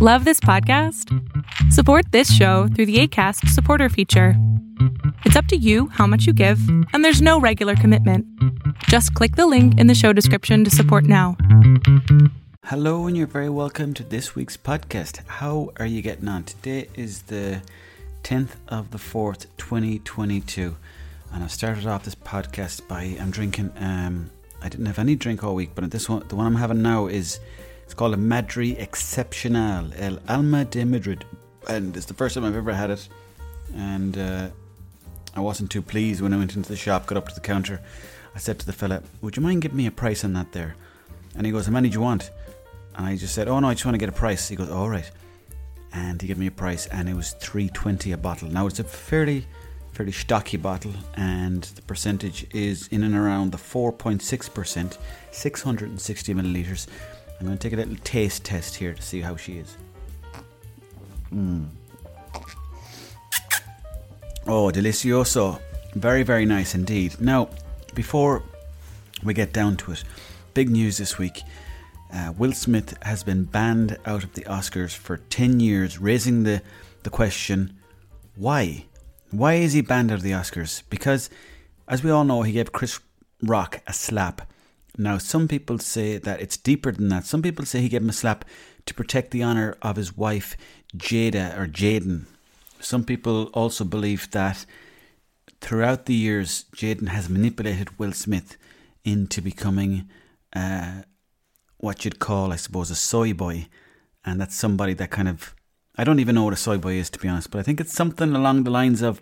Love this podcast? Support this show through the ACAST supporter feature. It's up to you how much you give, and there's no regular commitment. Just click the link in the show description to support now. Hello, and you're very welcome to this week's podcast. How are you getting on? Today is the 10th of the 4th, 2022, and I've started off this podcast by I'm drinking. Um, I didn't have any drink all week, but this one, the one I'm having now is it's called a Madri Excepcional, El Alma de Madrid. And it's the first time I've ever had it. And uh, I wasn't too pleased when I went into the shop, got up to the counter. I said to the fella, Would you mind giving me a price on that there? And he goes, How many do you want? And I just said, Oh no, I just want to get a price. He goes, All right. And he gave me a price, and it was three twenty a bottle. Now it's a fairly, fairly stocky bottle, and the percentage is in and around the four point six percent, six hundred and sixty milliliters. I'm going to take a little taste test here to see how she is. Mm. Oh, delicioso. Very, very nice indeed. Now, before we get down to it, big news this week. Uh, Will Smith has been banned out of the Oscars for 10 years, raising the, the question why? Why is he banned out of the Oscars? Because, as we all know, he gave Chris Rock a slap now, some people say that it's deeper than that. Some people say he gave him a slap to protect the honour of his wife, Jada or Jaden. Some people also believe that throughout the years, Jaden has manipulated Will Smith into becoming uh, what you'd call, I suppose, a soy boy. And that's somebody that kind of. I don't even know what a soy boy is, to be honest, but I think it's something along the lines of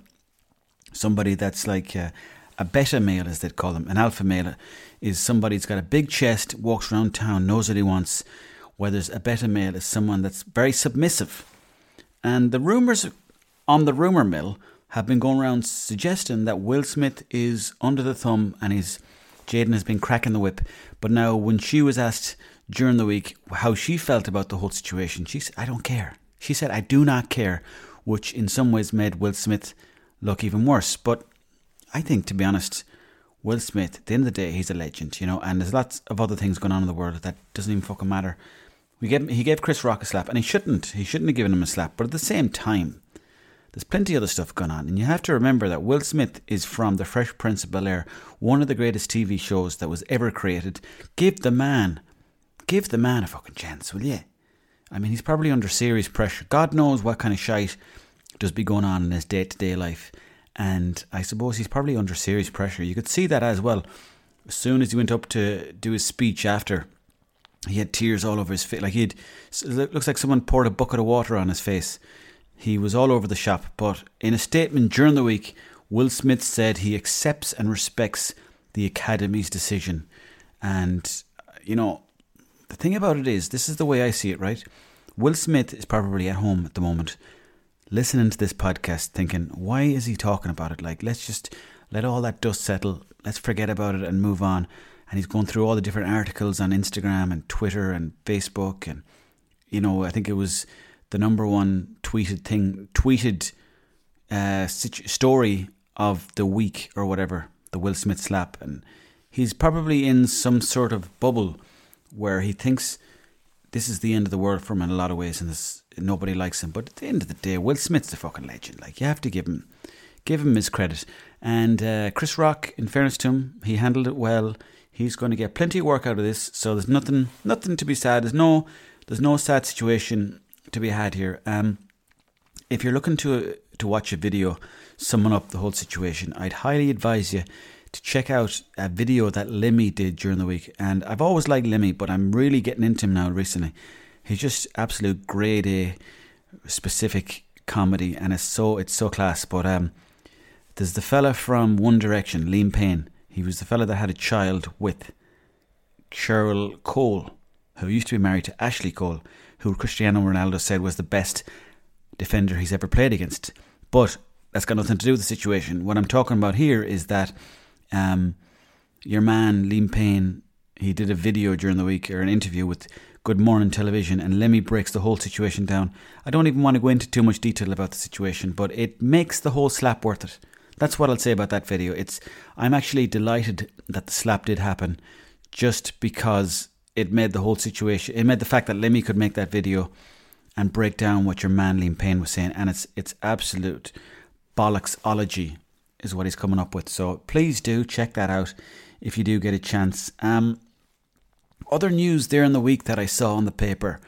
somebody that's like uh, a beta male, as they'd call them, an alpha male, is somebody who's got a big chest, walks around town, knows what he wants. Whereas a beta male is someone that's very submissive. And the rumours on the rumour mill have been going around suggesting that Will Smith is under the thumb and he's Jaden has been cracking the whip. But now, when she was asked during the week how she felt about the whole situation, she said, I don't care. She said, I do not care, which in some ways made Will Smith look even worse. But I think, to be honest, Will Smith, at the end of the day, he's a legend, you know, and there's lots of other things going on in the world that doesn't even fucking matter. We gave, he gave Chris Rock a slap, and he shouldn't. He shouldn't have given him a slap. But at the same time, there's plenty of other stuff going on. And you have to remember that Will Smith is from The Fresh Prince of Bel Air, one of the greatest TV shows that was ever created. Give the man, give the man a fucking chance, will you? I mean, he's probably under serious pressure. God knows what kind of shite does be going on in his day to day life and I suppose he's probably under serious pressure. You could see that as well. As soon as he went up to do his speech after, he had tears all over his face. Like he'd, it looks like someone poured a bucket of water on his face. He was all over the shop. But in a statement during the week, Will Smith said he accepts and respects the Academy's decision. And, you know, the thing about it is, this is the way I see it, right? Will Smith is probably at home at the moment listening to this podcast thinking, why is he talking about it? Like, let's just let all that dust settle. Let's forget about it and move on. And he's going through all the different articles on Instagram and Twitter and Facebook. And, you know, I think it was the number one tweeted thing, tweeted uh, story of the week or whatever, the Will Smith slap. And he's probably in some sort of bubble where he thinks this is the end of the world for him in a lot of ways, and this, nobody likes him. But at the end of the day, Will Smith's a fucking legend. Like you have to give him, give him his credit. And uh, Chris Rock, in fairness to him, he handled it well. He's going to get plenty of work out of this. So there's nothing, nothing to be sad. There's no, there's no sad situation to be had here. Um, if you're looking to to watch a video summing up the whole situation, I'd highly advise you to check out a video that Lemmy did during the week. And I've always liked Lemmy, but I'm really getting into him now recently. He's just absolute grade A specific comedy, and it's so it's so class. But um, there's the fella from One Direction, Liam Payne. He was the fella that had a child with Cheryl Cole, who used to be married to Ashley Cole, who Cristiano Ronaldo said was the best defender he's ever played against. But that's got nothing to do with the situation. What I'm talking about here is that um, your man Liam Payne, he did a video during the week or an interview with Good Morning Television, and Lemmy breaks the whole situation down. I don't even want to go into too much detail about the situation, but it makes the whole slap worth it. That's what I'll say about that video. It's I'm actually delighted that the slap did happen, just because it made the whole situation. It made the fact that Lemmy could make that video and break down what your man Liam Payne was saying, and it's it's absolute bollocksology is what he's coming up with. So please do check that out if you do get a chance. Um, other news there in the week that I saw in the paper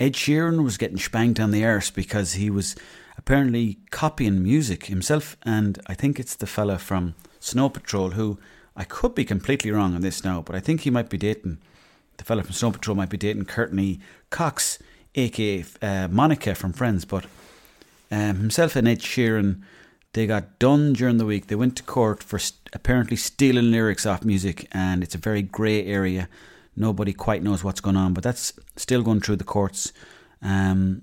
Ed Sheeran was getting spanked on the arse because he was apparently copying music himself, and I think it's the fella from Snow Patrol who I could be completely wrong on this now, but I think he might be dating the fella from Snow Patrol might be dating Courteney Cox, aka uh, Monica from Friends, but um, himself and Ed Sheeran they got done during the week. They went to court for st- apparently stealing lyrics off music, and it's a very grey area. Nobody quite knows what's going on, but that's still going through the courts. Um,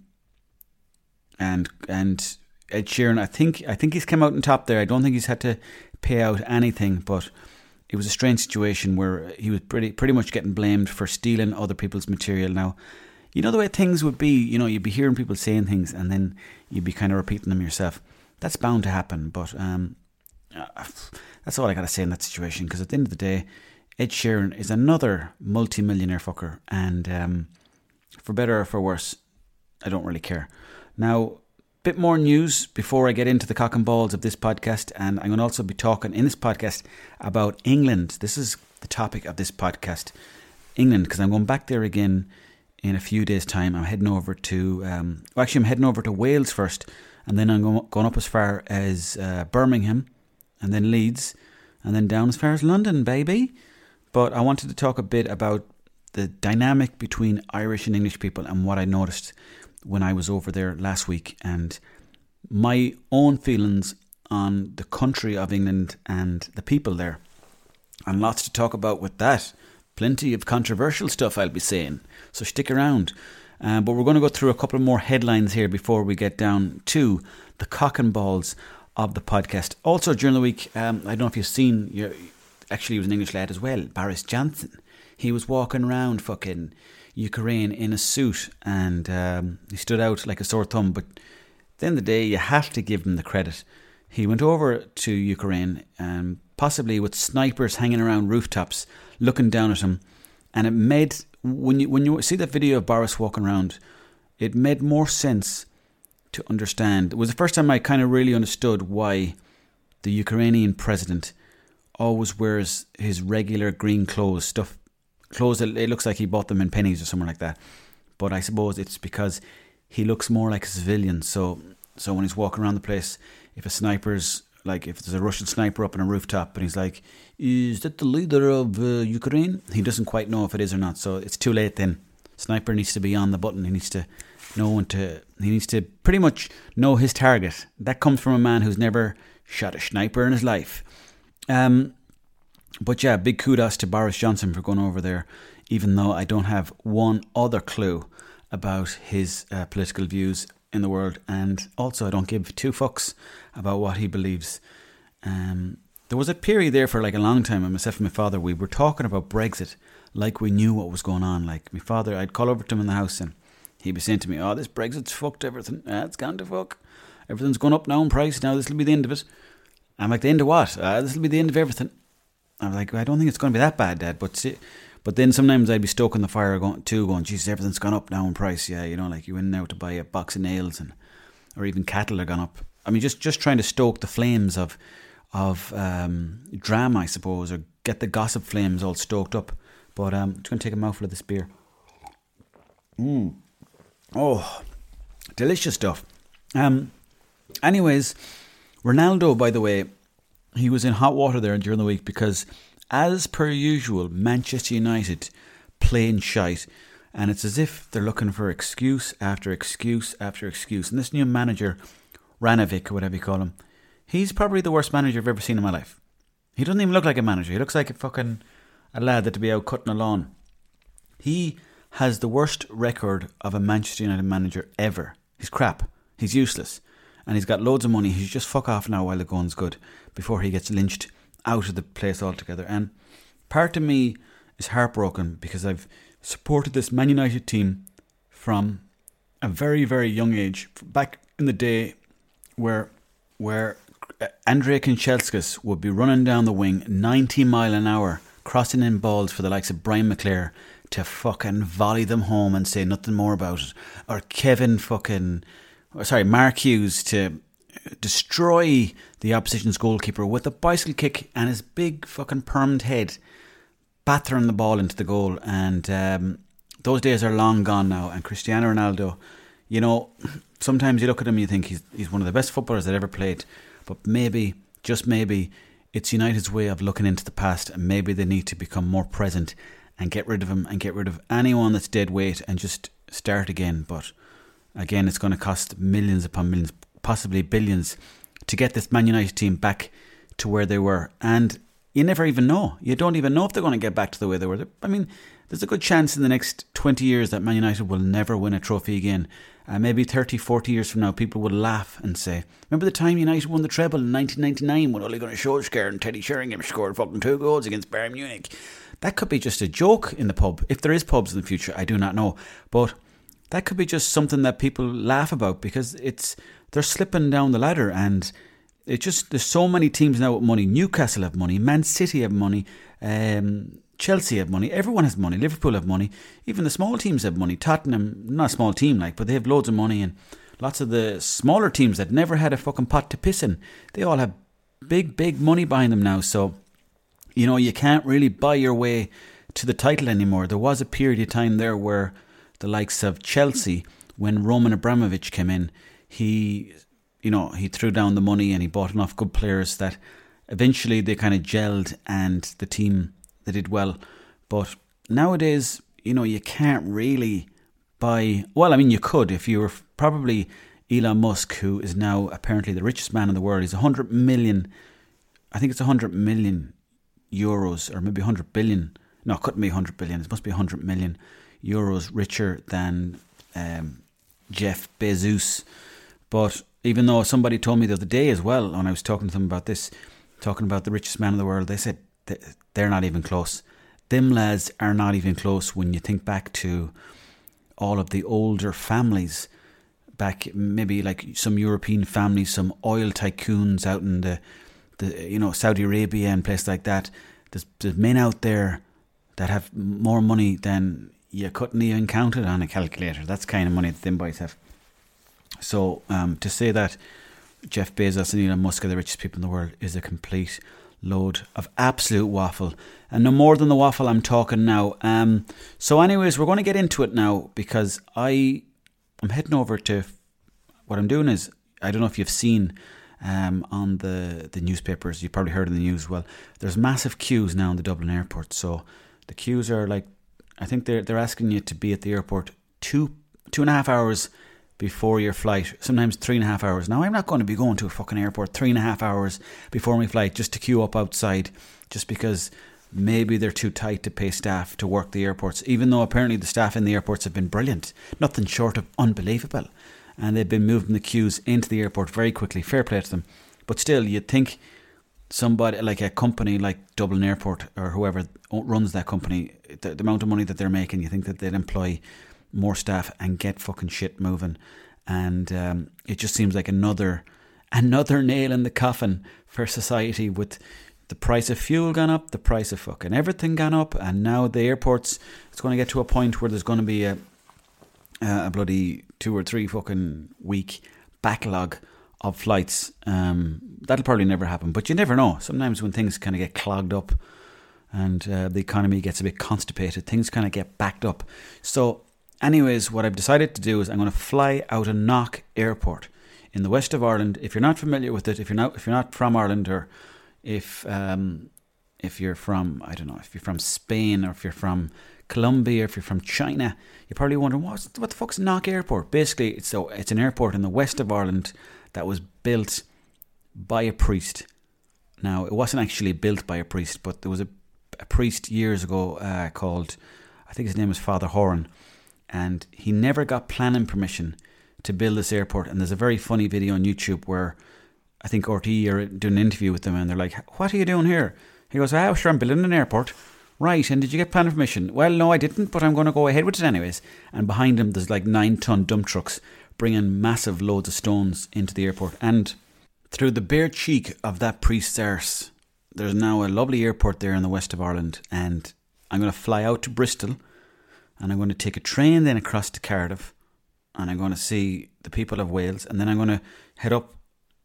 and and Ed Sheeran, I think I think he's come out on top there. I don't think he's had to pay out anything, but it was a strange situation where he was pretty pretty much getting blamed for stealing other people's material. Now, you know the way things would be. You know, you'd be hearing people saying things, and then you'd be kind of repeating them yourself that's bound to happen. But um, uh, that's all I got to say in that situation. Because at the end of the day, Ed Sheeran is another multi-millionaire fucker, and um, for better or for worse, I don't really care. Now, bit more news before I get into the cock and balls of this podcast, and I'm going to also be talking in this podcast about England. This is the topic of this podcast, England, because I'm going back there again in a few days' time. I'm heading over to, um, well, actually, I'm heading over to Wales first and then I'm going up as far as uh, Birmingham, and then Leeds, and then down as far as London, baby. But I wanted to talk a bit about the dynamic between Irish and English people and what I noticed when I was over there last week, and my own feelings on the country of England and the people there. And lots to talk about with that. Plenty of controversial stuff, I'll be saying. So stick around. Um, but we're going to go through a couple more headlines here before we get down to the cock and balls of the podcast. Also, during the week, um, I don't know if you've seen, your, actually, he was an English lad as well, Boris Johnson. He was walking around fucking Ukraine in a suit and um, he stood out like a sore thumb. But at the day, you have to give him the credit. He went over to Ukraine, um, possibly with snipers hanging around rooftops, looking down at him, and it made when you when you see that video of Boris walking around, it made more sense to understand. It was the first time I kind of really understood why the Ukrainian president always wears his regular green clothes, stuff clothes that it looks like he bought them in pennies or something like that. But I suppose it's because he looks more like a civilian. So so when he's walking around the place, if a sniper's like if there's a Russian sniper up on a rooftop and he's like, "Is that the leader of uh, Ukraine?" He doesn't quite know if it is or not, so it's too late. Then sniper needs to be on the button. He needs to know when to. He needs to pretty much know his target. That comes from a man who's never shot a sniper in his life. Um, but yeah, big kudos to Boris Johnson for going over there, even though I don't have one other clue about his uh, political views in the world, and also I don't give two fucks about what he believes. Um, there was a period there for like a long time, and myself and my father, we were talking about Brexit like we knew what was going on. Like my father, I'd call over to him in the house, and he'd be saying to me, "Oh, this Brexit's fucked everything. Ah, it's gone to fuck. Everything's gone up now in price. Now this will be the end of it." I'm like, "The end of what? Ah, this will be the end of everything." I'm like, "I don't think it's going to be that bad, Dad." But see, but then sometimes I'd be stoking the fire going, too, going, Jesus, everything's gone up now in price. Yeah, you know, like you went out to buy a box of nails and, or even cattle are gone up. I mean, just, just trying to stoke the flames of, of um, drama, I suppose, or get the gossip flames all stoked up. But um, I'm just going to take a mouthful of this beer. Mmm. Oh, delicious stuff. Um, anyways, Ronaldo, by the way, he was in hot water there during the week because as per usual, Manchester United playing shite. And it's as if they're looking for excuse after excuse after excuse. And this new manager, Ranovic, or whatever you call him, he's probably the worst manager I've ever seen in my life. He doesn't even look like a manager. He looks like a fucking a lad that to be out cutting a lawn. He has the worst record of a Manchester United manager ever. He's crap. He's useless. And he's got loads of money. He should just fuck off now while the going's good before he gets lynched out of the place altogether. And part of me is heartbroken because I've supported this Man United team from a very, very young age. Back in the day where where Andrei Kanchelskis would be running down the wing 90 mile an hour, crossing in balls for the likes of Brian McClair, to fucking volley them home and say nothing more about it, or Kevin fucking, sorry, Mark Hughes to destroy the opposition's goalkeeper with a bicycle kick and his big fucking permed head battering the ball into the goal. And um, those days are long gone now. And Cristiano Ronaldo, you know, sometimes you look at him and you think he's he's one of the best footballers that ever played. But maybe, just maybe, it's United's way of looking into the past, and maybe they need to become more present and get rid of him and get rid of anyone that's dead weight and just start again. But again, it's going to cost millions upon millions, possibly billions, to get this Man United team back to where they were. And you never even know. You don't even know if they're going to get back to the way they were. I mean, there's a good chance in the next 20 years that Man United will never win a trophy again. Uh, maybe 30, 40 years from now, people will laugh and say, Remember the time United won the treble in 1999 when Ole Gunnar Solskjaer and Teddy Sheringham scored fucking two goals against Bayern Munich? That could be just a joke in the pub. If there is pubs in the future, I do not know. But that could be just something that people laugh about because it's they're slipping down the ladder and it just there's so many teams now with money. Newcastle have money, Man City have money, um, Chelsea have money, everyone has money, Liverpool have money, even the small teams have money. Tottenham, not a small team like, but they have loads of money and lots of the smaller teams that never had a fucking pot to piss in, they all have big, big money behind them now. So you know, you can't really buy your way to the title anymore. There was a period of time there where the likes of Chelsea, when Roman Abramovich came in, he, you know, he threw down the money and he bought enough good players that eventually they kind of gelled and the team they did well. But nowadays, you know, you can't really buy. Well, I mean, you could if you were probably Elon Musk, who is now apparently the richest man in the world. He's a hundred million. I think it's a hundred million euros or maybe 100 billion. No, it couldn't be 100 billion. It must be 100 million euros richer than um, Jeff Bezos. But even though somebody told me the other day as well, when I was talking to them about this, talking about the richest man in the world, they said they're not even close. Them lads are not even close when you think back to all of the older families back, maybe like some European families, some oil tycoons out in the the you know Saudi Arabia and places like that. There's, there's men out there that have more money than you couldn't even count it on a calculator. That's kind of money that them boys have. So um, to say that Jeff Bezos and Elon Musk are the richest people in the world is a complete load of absolute waffle. And no more than the waffle I'm talking now. Um, so, anyways, we're going to get into it now because I I'm heading over to what I'm doing is I don't know if you've seen um, on the, the newspapers. You've probably heard in the news. Well, there's massive queues now in the Dublin airport. So the queues are like, I think they're they're asking you to be at the airport two two and a half hours before your flight. Sometimes three and a half hours. Now I'm not going to be going to a fucking airport three and a half hours before my flight just to queue up outside, just because maybe they're too tight to pay staff to work the airports. Even though apparently the staff in the airports have been brilliant, nothing short of unbelievable and they've been moving the queues into the airport very quickly. Fair play to them. But still, you'd think somebody like a company like Dublin Airport or whoever runs that company, the, the amount of money that they're making, you think that they'd employ more staff and get fucking shit moving. And um, it just seems like another another nail in the coffin for society with the price of fuel gone up, the price of fucking everything gone up, and now the airports. It's going to get to a point where there's going to be a a bloody two or three fucking week backlog of flights. Um, that'll probably never happen, but you never know. Sometimes when things kind of get clogged up and uh, the economy gets a bit constipated, things kind of get backed up. So, anyways, what I've decided to do is I'm going to fly out of Knock Airport in the west of Ireland. If you're not familiar with it, if you're not if you're not from Ireland or if um, if you're from I don't know if you're from Spain or if you're from Colombia, or if you're from China, you're probably wondering what what the fuck's Knock Airport? Basically, it's so it's an airport in the west of Ireland that was built by a priest. Now, it wasn't actually built by a priest, but there was a, a priest years ago uh, called, I think his name was Father Horan, and he never got planning permission to build this airport. And there's a very funny video on YouTube where I think RTE are doing an interview with them, and they're like, "What are you doing here?" He goes, "Ah, sure, I'm building an airport." Right, and did you get planning permission? Well, no, I didn't, but I'm going to go ahead with it anyways. And behind him, there's like nine ton dump trucks bringing massive loads of stones into the airport. And through the bare cheek of that priest's arse, there's now a lovely airport there in the west of Ireland. And I'm going to fly out to Bristol and I'm going to take a train then across to Cardiff, and I'm going to see the people of Wales, and then I'm going to head up.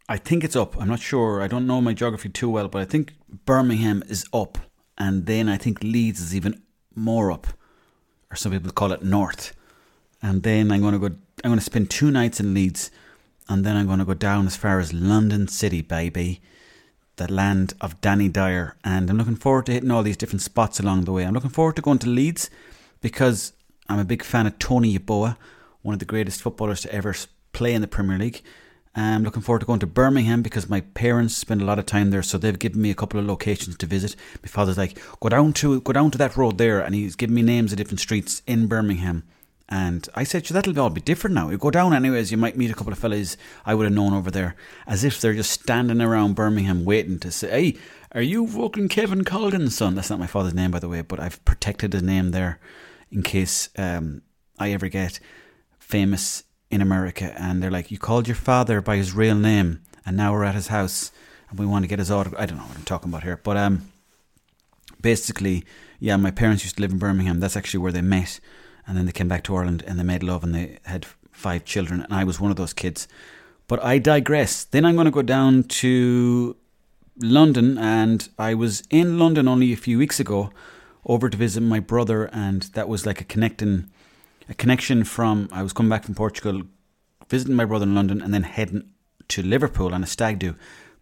I think it's up. I'm not sure. I don't know my geography too well, but I think Birmingham is up, and then I think Leeds is even more up, or some people call it north. And then I'm going to go. I'm going to spend two nights in Leeds, and then I'm going to go down as far as London City, baby the land of Danny Dyer. And I'm looking forward to hitting all these different spots along the way. I'm looking forward to going to Leeds because I'm a big fan of Tony Yeboah, one of the greatest footballers to ever play in the Premier League. I'm looking forward to going to Birmingham because my parents spend a lot of time there, so they've given me a couple of locations to visit. My father's like, go down to go down to that road there, and he's given me names of different streets in Birmingham. And I said, sure, that'll all be different now. You go down anyways, you might meet a couple of fellas I would have known over there, as if they're just standing around Birmingham waiting to say, hey, are you fucking Kevin Colgan's son? That's not my father's name, by the way, but I've protected his name there in case um, I ever get famous in America. And they're like, you called your father by his real name, and now we're at his house, and we want to get his autograph. I don't know what I'm talking about here, but um, basically, yeah, my parents used to live in Birmingham. That's actually where they met and then they came back to Ireland and they made love and they had five children, and I was one of those kids. But I digress. Then I'm going to go down to London, and I was in London only a few weeks ago over to visit my brother, and that was like a connecting, a connection from. I was coming back from Portugal, visiting my brother in London, and then heading to Liverpool on a stag do.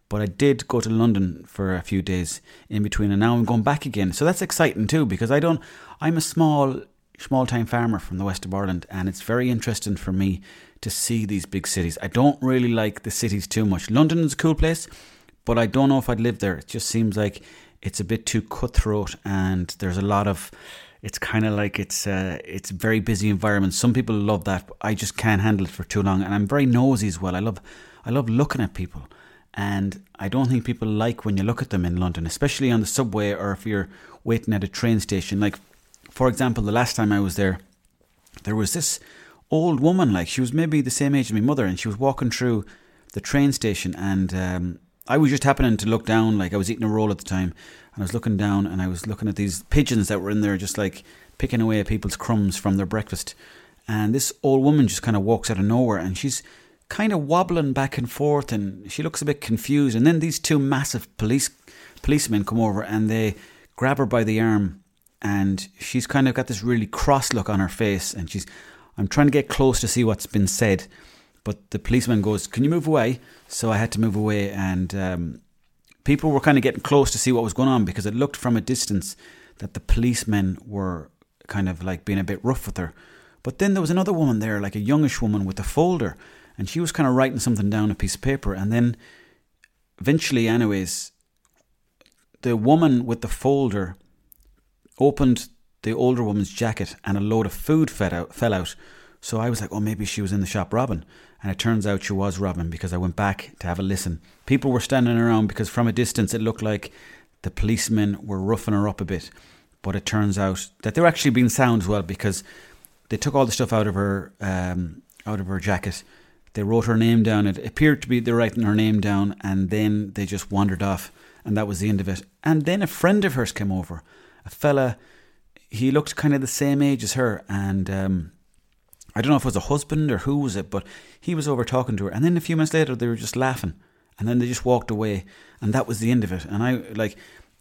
But I did go to London for a few days in between, and now I'm going back again. So that's exciting too, because I don't. I'm a small small time farmer from the west of Ireland, and it's very interesting for me to see these big cities. I don't really like the cities too much. London is a cool place, but I don't know if I'd live there. It just seems like it's a bit too cutthroat, and there's a lot of. It's kind of like it's uh, it's a very busy environment. Some people love that. I just can't handle it for too long, and I'm very nosy as well. I love I love looking at people. And I don't think people like when you look at them in London, especially on the subway or if you're waiting at a train station. Like for example, the last time I was there, there was this old woman, like she was maybe the same age as my mother, and she was walking through the train station, and um, I was just happening to look down, like I was eating a roll at the time, and I was looking down, and I was looking at these pigeons that were in there, just like picking away at people's crumbs from their breakfast, and this old woman just kind of walks out of nowhere, and she's kind of wobbling back and forth, and she looks a bit confused, and then these two massive police policemen come over, and they grab her by the arm and she's kind of got this really cross look on her face and she's I'm trying to get close to see what's been said but the policeman goes can you move away so I had to move away and um, people were kind of getting close to see what was going on because it looked from a distance that the policemen were kind of like being a bit rough with her. But then there was another woman there like a youngish woman with a folder and she was kind of writing something down a piece of paper and then eventually anyways the woman with the folder opened the older woman's jacket and a load of food fell out, fell out. So I was like, oh, maybe she was in the shop robbing. And it turns out she was robbing because I went back to have a listen. People were standing around because from a distance it looked like the policemen were roughing her up a bit. But it turns out that they were actually being sound as well because they took all the stuff out of her um, out of her jacket. They wrote her name down. It appeared to be they were writing her name down, and then they just wandered off, and that was the end of it. And then a friend of hers came over a fella. He looked kind of the same age as her, and um, I don't know if it was a husband or who was it, but he was over talking to her. And then a few minutes later, they were just laughing, and then they just walked away, and that was the end of it. And I like,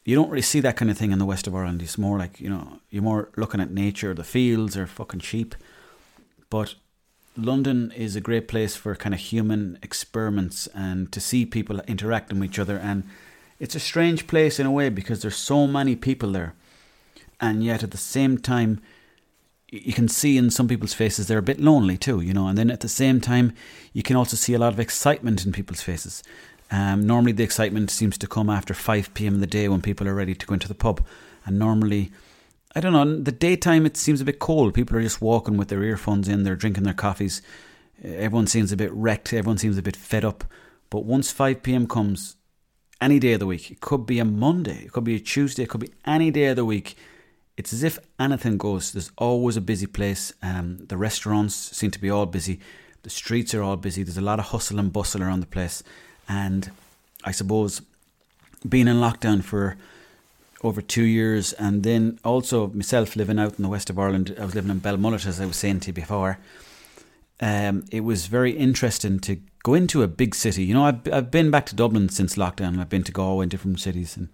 you don't really see that kind of thing in the west of Ireland. It's more like you know, you're more looking at nature, the fields or fucking sheep. But London is a great place for kind of human experiments and to see people interacting with each other. And it's a strange place in a way because there's so many people there and yet at the same time, you can see in some people's faces they're a bit lonely too, you know. And then at the same time, you can also see a lot of excitement in people's faces. Um, normally, the excitement seems to come after 5 p.m. in the day when people are ready to go into the pub. And normally, I don't know, the daytime it seems a bit cold. People are just walking with their earphones in, they're drinking their coffees. Everyone seems a bit wrecked, everyone seems a bit fed up. But once 5 p.m. comes, any day of the week, it could be a Monday, it could be a Tuesday, it could be any day of the week, it's as if anything goes. There's always a busy place. Um, the restaurants seem to be all busy. The streets are all busy. There's a lot of hustle and bustle around the place. And I suppose being in lockdown for over two years, and then also myself living out in the west of Ireland. I was living in Belmullet, as I was saying to you before. Um, it was very interesting to go into a big city. You know, I've I've been back to Dublin since lockdown. I've been to Galway and different cities, and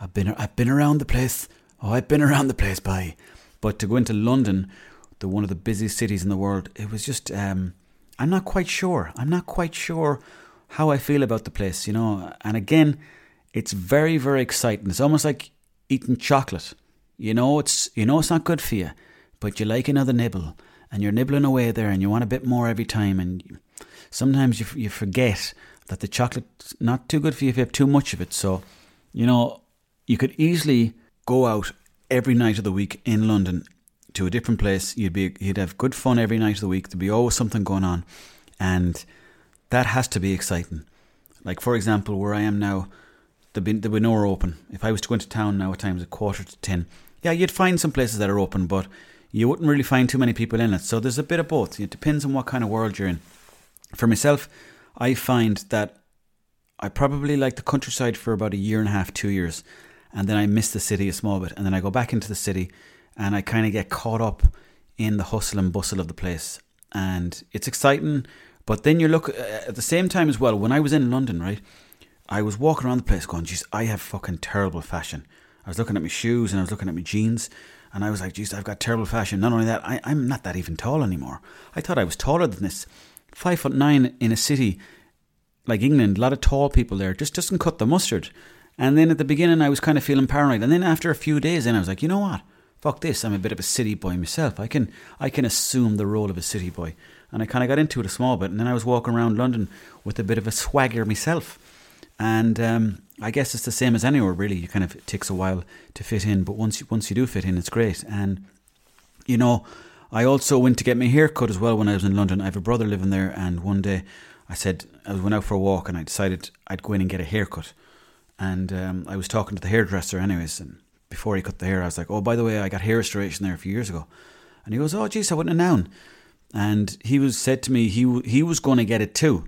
I've been I've been around the place. Oh, I've been around the place, by. But to go into London, the one of the busiest cities in the world, it was just. Um, I'm not quite sure. I'm not quite sure how I feel about the place. You know, and again, it's very very exciting. It's almost like eating chocolate. You know, it's you know it's not good for you, but you like another nibble, and you're nibbling away there, and you want a bit more every time, and sometimes you you forget that the chocolate's not too good for you if you have too much of it. So, you know, you could easily go out every night of the week in London to a different place. You'd be you'd have good fun every night of the week. There'd be always something going on, and that has to be exciting. Like for example, where I am now, there'd be nowhere open. If I was to go into town now at times a quarter to ten, yeah, you'd find some places that are open, but you wouldn't really find too many people in it. So there's a bit of both. It depends on what kind of world you're in. For myself, I find that I probably like the countryside for about a year and a half, two years and then I miss the city a small bit, and then I go back into the city, and I kind of get caught up in the hustle and bustle of the place, and it's exciting. But then you look uh, at the same time as well. When I was in London, right, I was walking around the place going, "Geez, I have fucking terrible fashion." I was looking at my shoes and I was looking at my jeans, and I was like, "Geez, I've got terrible fashion." Not only that, I, I'm not that even tall anymore. I thought I was taller than this. Five foot nine in a city like England, a lot of tall people there just doesn't cut the mustard. And then at the beginning, I was kind of feeling paranoid. And then after a few days, then I was like, you know what? Fuck this. I'm a bit of a city boy myself. I can I can assume the role of a city boy. And I kind of got into it a small bit. And then I was walking around London with a bit of a swagger myself. And um, I guess it's the same as anywhere, really. You kind of it takes a while to fit in, but once you, once you do fit in, it's great. And you know, I also went to get my hair cut as well when I was in London. I have a brother living there, and one day I said I went out for a walk, and I decided I'd go in and get a haircut. And um, I was talking to the hairdresser, anyways. And before he cut the hair, I was like, "Oh, by the way, I got hair restoration there a few years ago." And he goes, "Oh, geez, I wouldn't have known." And he was said to me he he was going to get it too,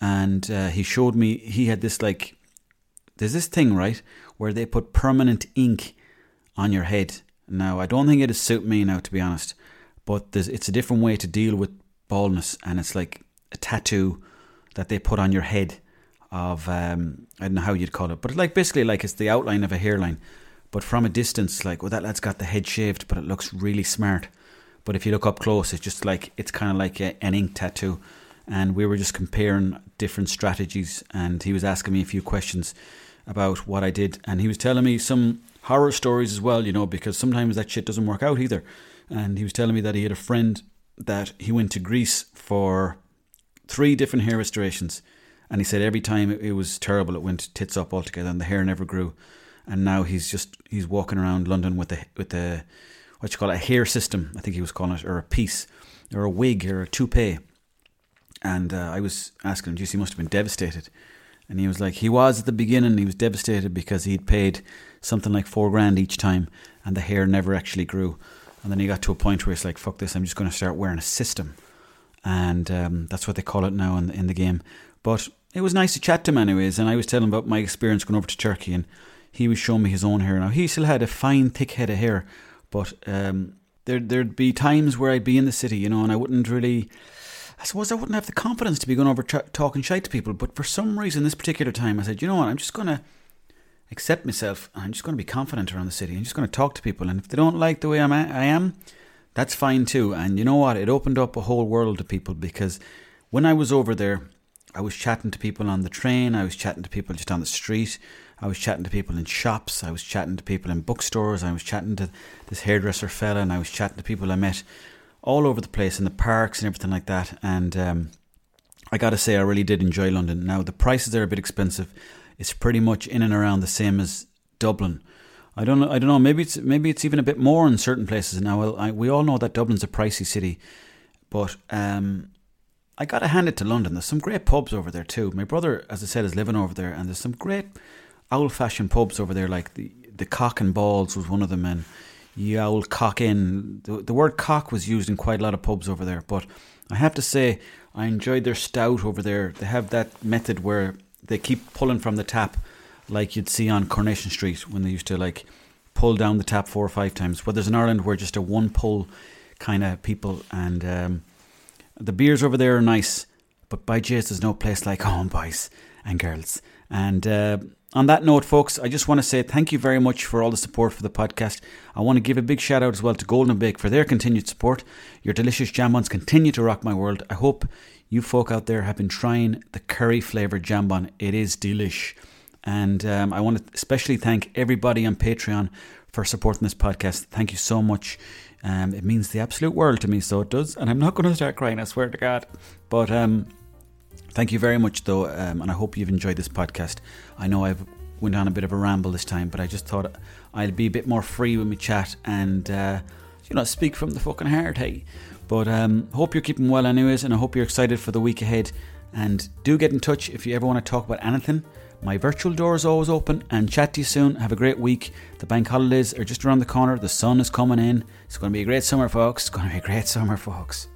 and uh, he showed me he had this like there's this thing right where they put permanent ink on your head. Now I don't think it'd suit me now to be honest, but it's a different way to deal with baldness, and it's like a tattoo that they put on your head of um, I don't know how you'd call it, but like basically like it's the outline of a hairline, but from a distance, like well that lad's got the head shaved, but it looks really smart. But if you look up close, it's just like it's kind of like a, an ink tattoo. And we were just comparing different strategies, and he was asking me a few questions about what I did, and he was telling me some horror stories as well, you know, because sometimes that shit doesn't work out either. And he was telling me that he had a friend that he went to Greece for three different hair restorations and he said every time it, it was terrible, it went tits up altogether, and the hair never grew. And now he's just he's walking around London with the with the what you call it, a hair system, I think he was calling it, or a piece, or a wig, or a toupee. And uh, I was asking him, geez, he must have been devastated. And he was like, he was at the beginning, he was devastated because he'd paid something like four grand each time and the hair never actually grew. And then he got to a point where he's like, fuck this, I'm just going to start wearing a system. And um, that's what they call it now in the, in the game. But it was nice to chat to him anyways, and I was telling him about my experience going over to Turkey, and he was showing me his own hair. Now he still had a fine, thick head of hair, but um, there there'd be times where I'd be in the city, you know, and I wouldn't really. I suppose I wouldn't have the confidence to be going over tra- talking shite to people, but for some reason, this particular time, I said, you know what, I'm just going to accept myself, and I'm just going to be confident around the city. I'm just going to talk to people, and if they don't like the way I'm at, I am, that's fine too. And you know what, it opened up a whole world to people because when I was over there, I was chatting to people on the train, I was chatting to people just on the street, I was chatting to people in shops, I was chatting to people in bookstores, I was chatting to this hairdresser fella, and I was chatting to people I met all over the place in the parks and everything like that. And um, I got to say, I really did enjoy London. Now, the prices are a bit expensive. It's pretty much in and around the same as Dublin. I don't know. I don't know. Maybe it's maybe it's even a bit more in certain places. Now, I, we all know that Dublin's a pricey city, but um, I got to hand it to London. There's some great pubs over there too. My brother, as I said, is living over there, and there's some great old-fashioned pubs over there. Like the the Cock and Balls was one of them, and old Cock Inn. The, the word cock was used in quite a lot of pubs over there. But I have to say, I enjoyed their stout over there. They have that method where they keep pulling from the tap like you'd see on Coronation Street when they used to like pull down the tap four or five times. But there's in Ireland where just a one pull kind of people, and um, the beers over there are nice. But by Jays, there's no place like home, boys and girls. And uh, on that note, folks, I just want to say thank you very much for all the support for the podcast. I want to give a big shout out as well to Golden Bake for their continued support. Your delicious jam buns continue to rock my world. I hope you folk out there have been trying the curry flavoured jam bun. It is delish. And um, I want to especially thank everybody on Patreon for supporting this podcast. Thank you so much. Um, it means the absolute world to me, so it does. And I'm not going to start crying, I swear to God. But um, Thank you very much, though, um, and I hope you've enjoyed this podcast. I know I've went on a bit of a ramble this time, but I just thought I'll be a bit more free when we chat and uh, you know speak from the fucking heart, hey. But um, hope you're keeping well, anyways, and I hope you're excited for the week ahead. And do get in touch if you ever want to talk about anything. My virtual door is always open, and chat to you soon. Have a great week. The bank holidays are just around the corner. The sun is coming in. It's going to be a great summer, folks. It's going to be a great summer, folks.